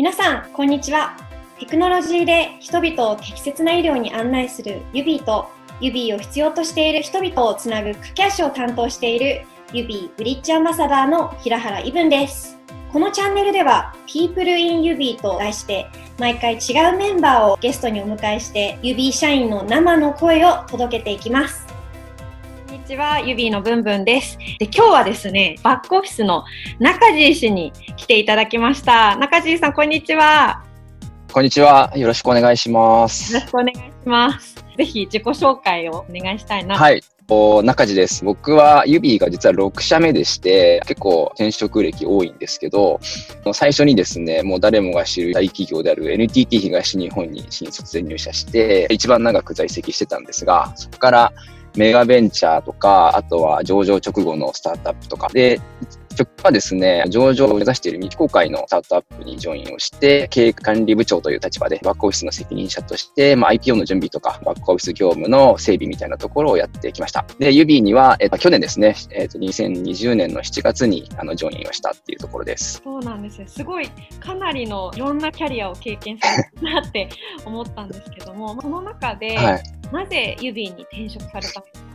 皆さん、こんにちは。テクノロジーで人々を適切な医療に案内するユビーと、ユビーを必要としている人々をつなぐ駆け足を担当しているユビーブリッジアンバサダーの平原イブンです。このチャンネルでは People in ユビーと題して毎回違うメンバーをゲストにお迎えしてユビー社員の生の声を届けていきます。こんにちは、ユビーのブンブンです。で、今日はですね、バックオフィスの中地氏に来ていただきました。中地さん、こんにちは。こんにちは。よろしくお願いします。よろしくお願いします。ぜひ自己紹介をお願いしたいな。はい。中地です。僕はユビーが実は6社目でして、結構転職歴多いんですけど、最初にですね、もう誰もが知る大企業である NTT 東日本に新卒で入社して、一番長く在籍してたんですが、そこからメガベンチャーとか、あとは上場直後のスタートアップとかで、直はですね、上場を目指している未公開のスタートアップにジョインをして、経営管理部長という立場でバックオフィスの責任者として、まあ、IPO の準備とか、バックオフィス業務の整備みたいなところをやってきました。で、ユビーには、えっと、去年ですね、えっと、2020年の7月にあのジョインをしたっていうところです。そうなんですよ。すごい、かなりのいろんなキャリアを経験されたなって思ったんですけども、その中で、はい、なぜユビーに転職されたんですか？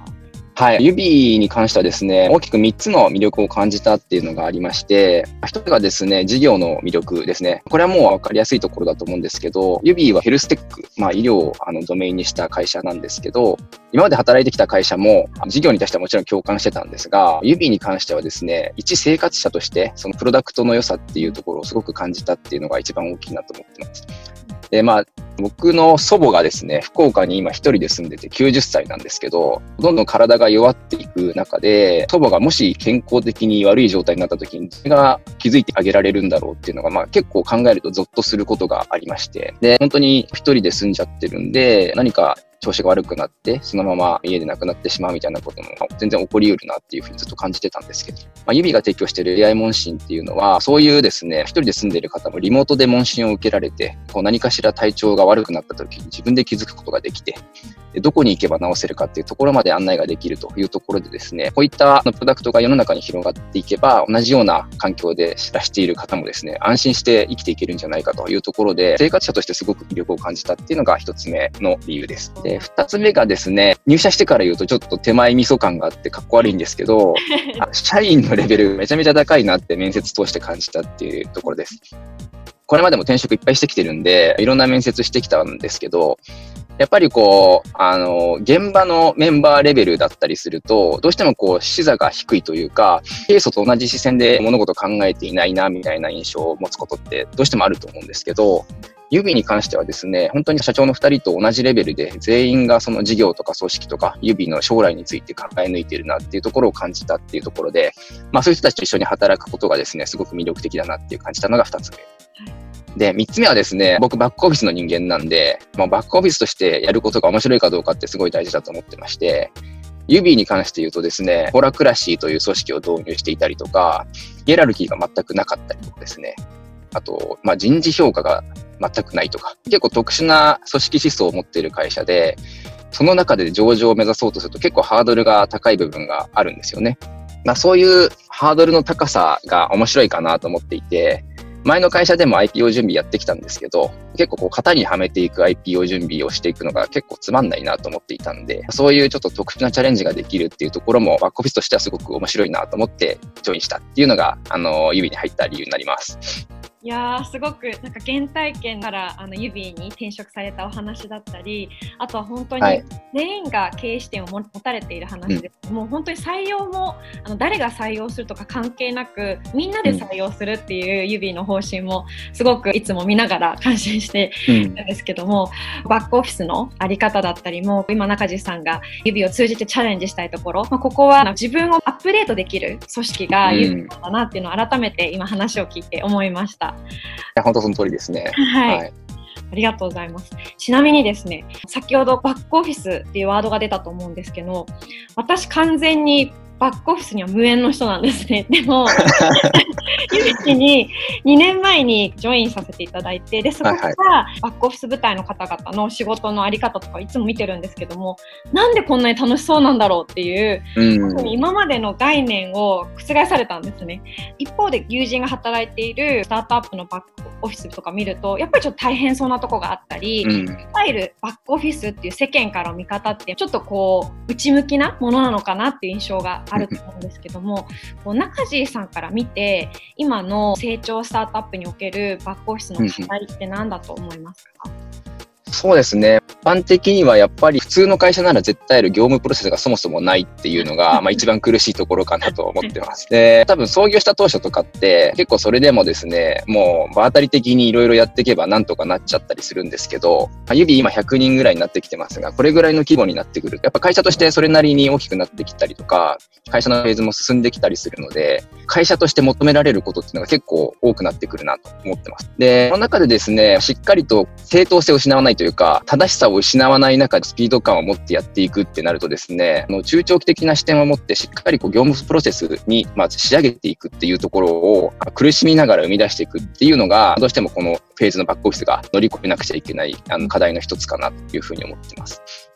はい。指に関してはですね、大きく3つの魅力を感じたっていうのがありまして、1つがですね、事業の魅力ですね。これはもう分かりやすいところだと思うんですけど、指はヘルステック、まあ医療をあのドメインにした会社なんですけど、今まで働いてきた会社も事業に対してはもちろん共感してたんですが、指に関してはですね、一生活者としてそのプロダクトの良さっていうところをすごく感じたっていうのが一番大きいなと思ってます。で、まあ、僕の祖母がですね、福岡に今一人で住んでて90歳なんですけど、どんどん体が弱っていく中で、祖母がもし健康的に悪い状態になった時に、それが気づいてあげられるんだろうっていうのが、まあ結構考えるとゾッとすることがありまして、で、本当に一人で住んじゃってるんで、何か調子が悪くなって、そのまま家で亡くなってしまうみたいなことも全然起こりうるなっていうふうにずっと感じてたんですけど、まあ、指が提供している AI 問診っていうのは、そういうですね、一人で住んでいる方もリモートで問診を受けられて、こう何かしら体調が悪くなった時に自分で気づくことができて、どこに行けば直せるかっていうところまで案内ができるというところでですね、こういったプロダクトが世の中に広がっていけば、同じような環境で暮らしている方もですね、安心して生きていけるんじゃないかというところで、生活者としてすごく魅力を感じたっていうのが一つ目の理由です。で、二つ目がですね、入社してから言うとちょっと手前味噌感があってかっこ悪いんですけど、社員のレベルめちゃめちゃ高いなって面接通して感じたっていうところです。これまでも転職いっぱいしてきてるんで、いろんな面接してきたんですけど、やっぱりこう、あの、現場のメンバーレベルだったりすると、どうしてもこう、視座が低いというか、平素と同じ視線で物事を考えていないな、みたいな印象を持つことってどうしてもあると思うんですけど、指に関してはですね、本当に社長の2人と同じレベルで、全員がその事業とか組織とか、指の将来について考え抜いているなっていうところを感じたっていうところで、まあそういう人たちと一緒に働くことがですね、すごく魅力的だなっていう感じたのが2つ目。で、3つ目はですね、僕バックオフィスの人間なんで、まあ、バックオフィスとしてやることが面白いかどうかってすごい大事だと思ってまして、指に関して言うとですね、ホラクラシーという組織を導入していたりとか、ヒエラルキーが全くなかったりとかですね、あと、まあ、人事評価が全くないとか、結構特殊な組織思想を持っている会社で、その中で上場を目指そうとすると結構ハードルが高い部分があるんですよね。まあ、そういうハードルの高さが面白いかなと思っていて、前の会社でも IPO 準備やってきたんですけど、結構こう型にはめていく IPO 準備をしていくのが結構つまんないなと思っていたんで、そういうちょっと特殊なチャレンジができるっていうところもバックオフィスとしてはすごく面白いなと思ってジョインしたっていうのが、あの、指に入った理由になります。いやすごくなんか原体験からあの指に転職されたお話だったりあとは本当に全員が経営視点を持たれている話です、はい、もう本当に採用もあの誰が採用するとか関係なくみんなで採用するっていう指の方針もすごくいつも見ながら 感心してるんですけども、うん、バックオフィスの在り方だったりも今中地さんが指を通じてチャレンジしたいところ、まあ、ここは自分をアップデートできる組織が指だなっていうのを改めて今話を聞いて思いました。や、本当その通りですね。はい、はいありがとうございます。ちなみにですね、先ほどバックオフィスっていうワードが出たと思うんですけど、私完全にバックオフィスには無縁の人なんですね。でも、ユビチに2年前にジョインさせていただいて、で、そこからバックオフィス部隊の方々の仕事のあり方とかいつも見てるんですけども、なんでこんなに楽しそうなんだろうっていう、うん、今までの概念を覆されたんですね。一方で友人が働いているスタートアップのバックオフィスとか見ると、やっぱりちょっと大変そうなとこがあったり、うん、いわゆるバックオフィスっていう世間からの見方って、ちょっとこう、内向きなものなのかなっていう印象があると思うんですけども、こう中地さんから見て、今の成長スタートアップにおけるバックオフィスの課題って何だと思いますか、そうですね。一般的にはやっぱり普通の会社なら絶対ある業務プロセスがそもそもないっていうのが、まあ一番苦しいところかなと思ってます。で、多分創業した当初とかって結構それでもですね、もう場当たり的にいろいろやっていけばなんとかなっちゃったりするんですけど、まあ、指今100人ぐらいになってきてますが、これぐらいの規模になってくると、やっぱ会社としてそれなりに大きくなってきたりとか、会社のフェーズも進んできたりするので、会社として求められることっていうのが結構多くなってくるなと思ってます。で、その中でですね、しっかりと正当性を失わないといういうか、正しさを失わない中でスピード感を持ってやっていくってなるとですね、あの中長期的な視点を持ってしっかりこう業務プロセスにまず仕上げていくっていうところを苦しみながら生み出していくっていうのが、どうしてもこのフェーズのバックオフィスが乗り越えなくちゃいけないあの課題の一つかなというふうに思ってます。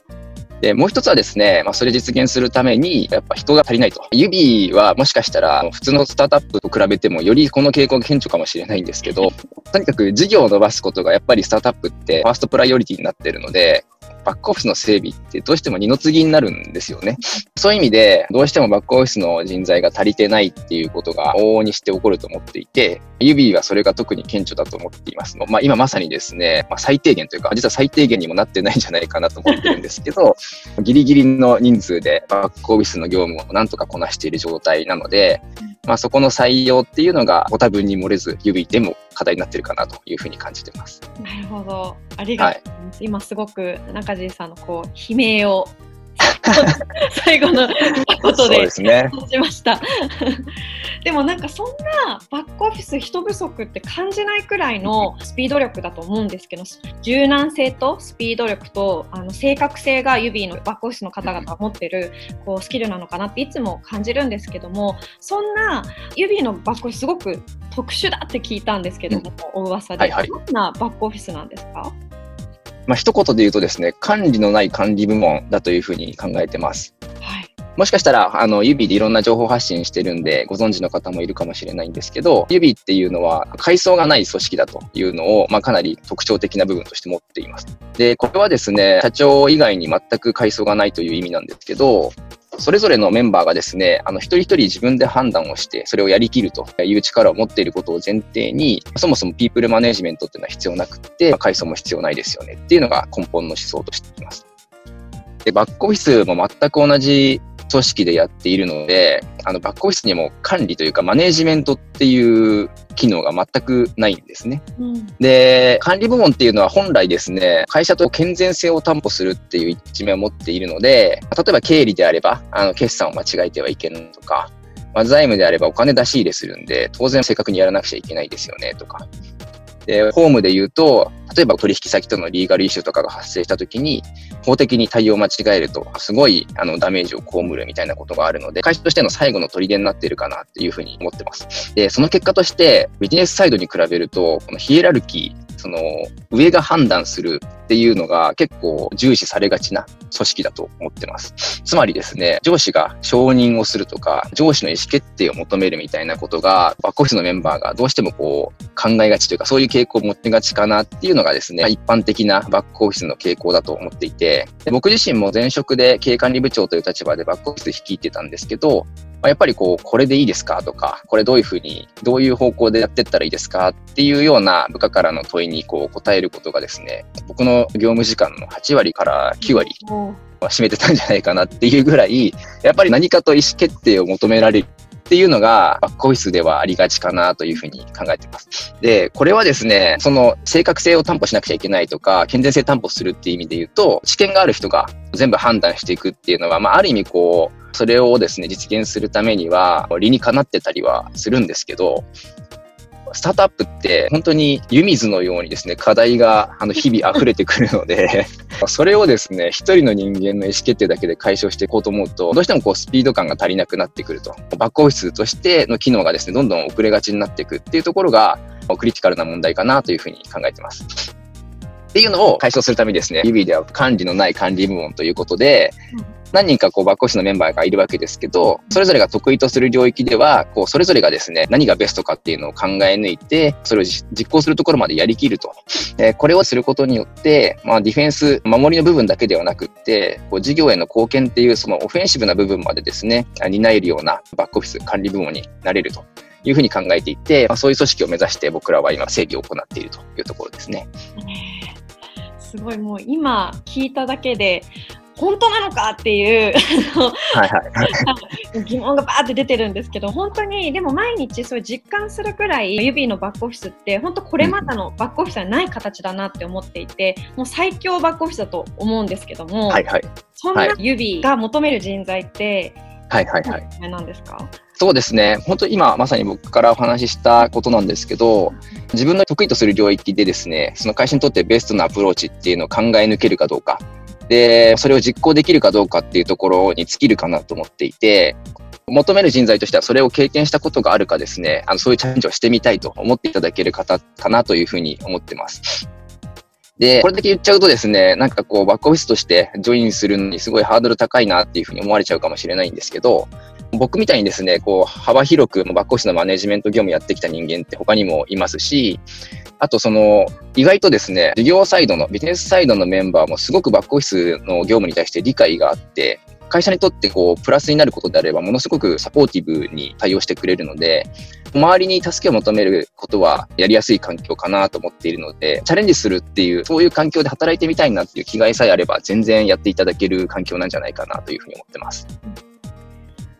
で、もう一つはですね、まあ、それ実現するために、やっぱ人が足りないと。指はもしかしたら、普通のスタートアップと比べても、よりこの傾向が顕著かもしれないんですけど、とにかく事業を伸ばすことがやっぱりスタートアップってファーストプライオリティになってるので、バックオフィスの整備ってどうしても二の次になるんですよね。そういう意味で、どうしてもバックオフィスの人材が足りてないっていうことが往々にして起こると思っていて、指はそれが特に顕著だと思っています。まあ今まさにですね、まあ、最低限というか、実は最低限にもなってないんじゃないかなと思ってるんですけど、ギリギリの人数でバックオフィスの業務をなんとかこなしている状態なので、まあそこの採用っていうのがご多分に漏れず、指でも課題になってるかなというふうに感じてます。なるほど。ありがとうございます。はい、今すごく中地さんのこう悲鳴を 最後のことでしました。でもなんかそんなバックオフィス人不足って感じないくらいの スピード力だと思うんですけど柔軟性とスピード力とあの正確性が指のバックオフィスの方々が持ってるこうスキルなのかなっていつも感じるんですけどもそんな指のバックオフィスすごく特殊だって聞いたんですけども、うん、お噂で、はい。はい、どんなバックオフィスなんですか？まあ、一言で言うとですね、管理のない管理部門だというふうに考えてます。はい。もしかしたら、あの、指でいろんな情報発信してるんで、ご存知の方もいるかもしれないんですけど、指っていうのは、階層がない組織だというのを、まあ、かなり特徴的な部分として持っています。で、これはですね、社長以外に全く階層がないという意味なんですけど、それぞれのメンバーがですね、あの、一人一人自分で判断をして、それをやりきるという力を持っていることを前提に、そもそもピープルマネジメントっていうのは必要なくて、階層も必要ないですよねっていうのが根本の思想としています。で、バックオフィスも全く同じ組織でやっているので、あのバックオフィスにも管理というかマネジメントっていう機能が全くないんですね。うん、で、管理部門っていうのは本来ですね、会社と健全性を担保するっていう一面を持っているので、例えば経理であれば、あの決算を間違えてはいけないとか、まあ、財務であればお金出し入れするんで、当然正確にやらなくちゃいけないですよねとか、で、ホームで言うと、例えば取引先とのリーガルイシューとかが発生した時に、法的に対応を間違えると、すごいあのダメージを被るみたいなことがあるので、会社としての最後の砦になっているかなっていうふうに思ってます。で、その結果として、ビジネスサイドに比べると、このヒエラルキー、その上が判断するっていうのが結構重視されがちな組織だと思ってます。つまりですね、上司が承認をするとか、上司の意思決定を求めるみたいなことが、バックオフィスのメンバーがどうしてもこう考えがちというか、そういう傾向を持ってがちかなっていうのがですね、一般的なバックオフィスの傾向だと思っていて、僕自身も前職で経営管理部長という立場でバックオフィス率いてたんですけど、ま、やっぱりこう、これでいいですかとか、これどういうふうに、どういう方向でやってったらいいですかっていうような部下からの問いにこう答えることがですね、僕の業務時間の8割から9割は占めてたんじゃないかなっていうぐらい、やっぱり何かと意思決定を求められるっていうのがバックオフィスではありがちかなというふうに考えてます。で、これはですね、その正確性を担保しなくちゃいけないとか、健全性担保するっていう意味で言うと、知見がある人が全部判断していくっていうのは、まあ、ある意味こう、それをですね、実現するためには理にかなってたりはするんですけど、スタートアップって本当に湯水のようにですね、課題があの日々溢れてくるので それをですね、一人の人間の意思決定だけで解消していこうと思うと、どうしてもこうスピード感が足りなくなってくると。バックオフィスとしての機能がですね、どんどん遅れがちになっていくっていうところが、クリティカルな問題かなというふうに考えてます。っていうのを解消するためにですね、指では管理のない管理部門ということで、何人かこうバックオフィスのメンバーがいるわけですけど、それぞれが得意とする領域では、こうそれぞれがですね、何がベストかっていうのを考え抜いて、それを実行するところまでやりきると。これをすることによって、まあディフェンス、守りの部分だけではなくって、こう事業への貢献っていうそのオフェンシブな部分までですね、担えるようなバックオフィス管理部門になれると。いうふうに考えていて、まあ、そういう組織を目指して僕らは今整備を行っているというところですね。すごいもう今聞いただけで本当なのかっていうはいはい、疑問がバーって出てるんですけど本当にでも毎日そう実感するくらい指のバックオフィスって本当これまでのバックオフィスはない形だなって思っていてもう最強バックオフィスだと思うんですけども、はいはい、そんな指が求める人材って、はいはいはい。なんですか？そうですね。本当今まさに僕からお話ししたことなんですけど、自分の得意とする領域でですね、その会社にとってベストなアプローチっていうのを考え抜けるかどうか。で、それを実行できるかどうかっていうところに尽きるかなと思っていて、求める人材としてはそれを経験したことがあるかですね、あのそういうチャレンジをしてみたいと思っていただける方かなというふうに思ってます。で、これだけ言っちゃうとですね、なんかこうバックオフィスとしてジョインするのにすごいハードル高いなっていうふうに思われちゃうかもしれないんですけど、僕みたいにですね、こう幅広くバックオフィスのマネジメント業務やってきた人間って他にもいますし、あとその、意外とですね、事業サイドの、ビジネスサイドのメンバーもすごくバックオフィスの業務に対して理解があって、会社にとってこう、プラスになることであれば、ものすごくサポーティブに対応してくれるので、周りに助けを求めることはやりやすい環境かなと思っているので、チャレンジするっていう、そういう環境で働いてみたいなっていう気概さえあれば、全然やっていただける環境なんじゃないかなというふうに思ってます。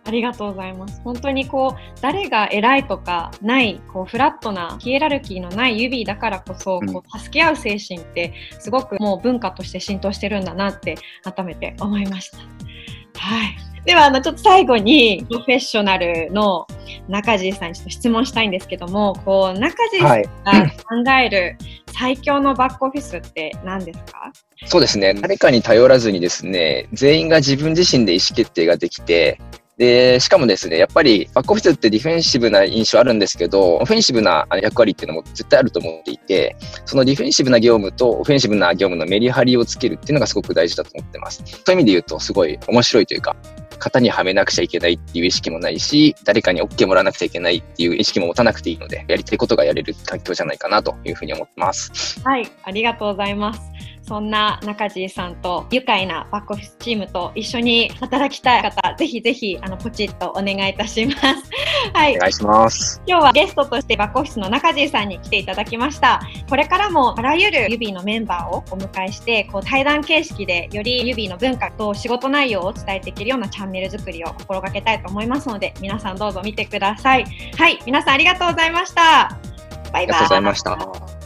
ありがとうございます。本当にこう誰が偉いとかないこうフラットなヒエラルキーのない指だからこそ、こう助け合う精神ってすごくもう文化として浸透してるんだなって改めて思いました。はい。ではあのちょっと最後にプロフェッショナルの中地さんにちょっと質問したいんですけども、こう中地さんが考える最強のバックオフィスって何ですか？そうですね。誰かに頼らずにですね、全員が自分自身で意思決定ができて、で、しかもですね、やっぱりバックオフィスってディフェンシブな印象あるんですけど、オフェンシブな役割っていうのも絶対あると思っていて、そのディフェンシブな業務とオフェンシブな業務のメリハリをつけるっていうのがすごく大事だと思ってます。そういう意味で言うと、すごい面白いというか、型にはめなくちゃいけないっていう意識もないし、誰かに OK もらわなくちゃいけないっていう意識も持たなくていいので、やりたいことがやれる環境じゃないかなというふうに思ってます。はい、ありがとうございます。そんな中地さんと愉快なバックオフィスチームと一緒に働きたい方、ぜひぜひあのポチッとお願いいたします。はい。お願いします。今日はゲストとしてバックオフィスの中地さんに来ていただきました。これからもあらゆる指のメンバーをお迎えして、こう対談形式でより指の文化と仕事内容をお伝えできるようなチャンネル作りを心がけたいと思いますので、皆さんどうぞ見てください。はい。皆さんありがとうございました。バイバイ。ありがとうございました。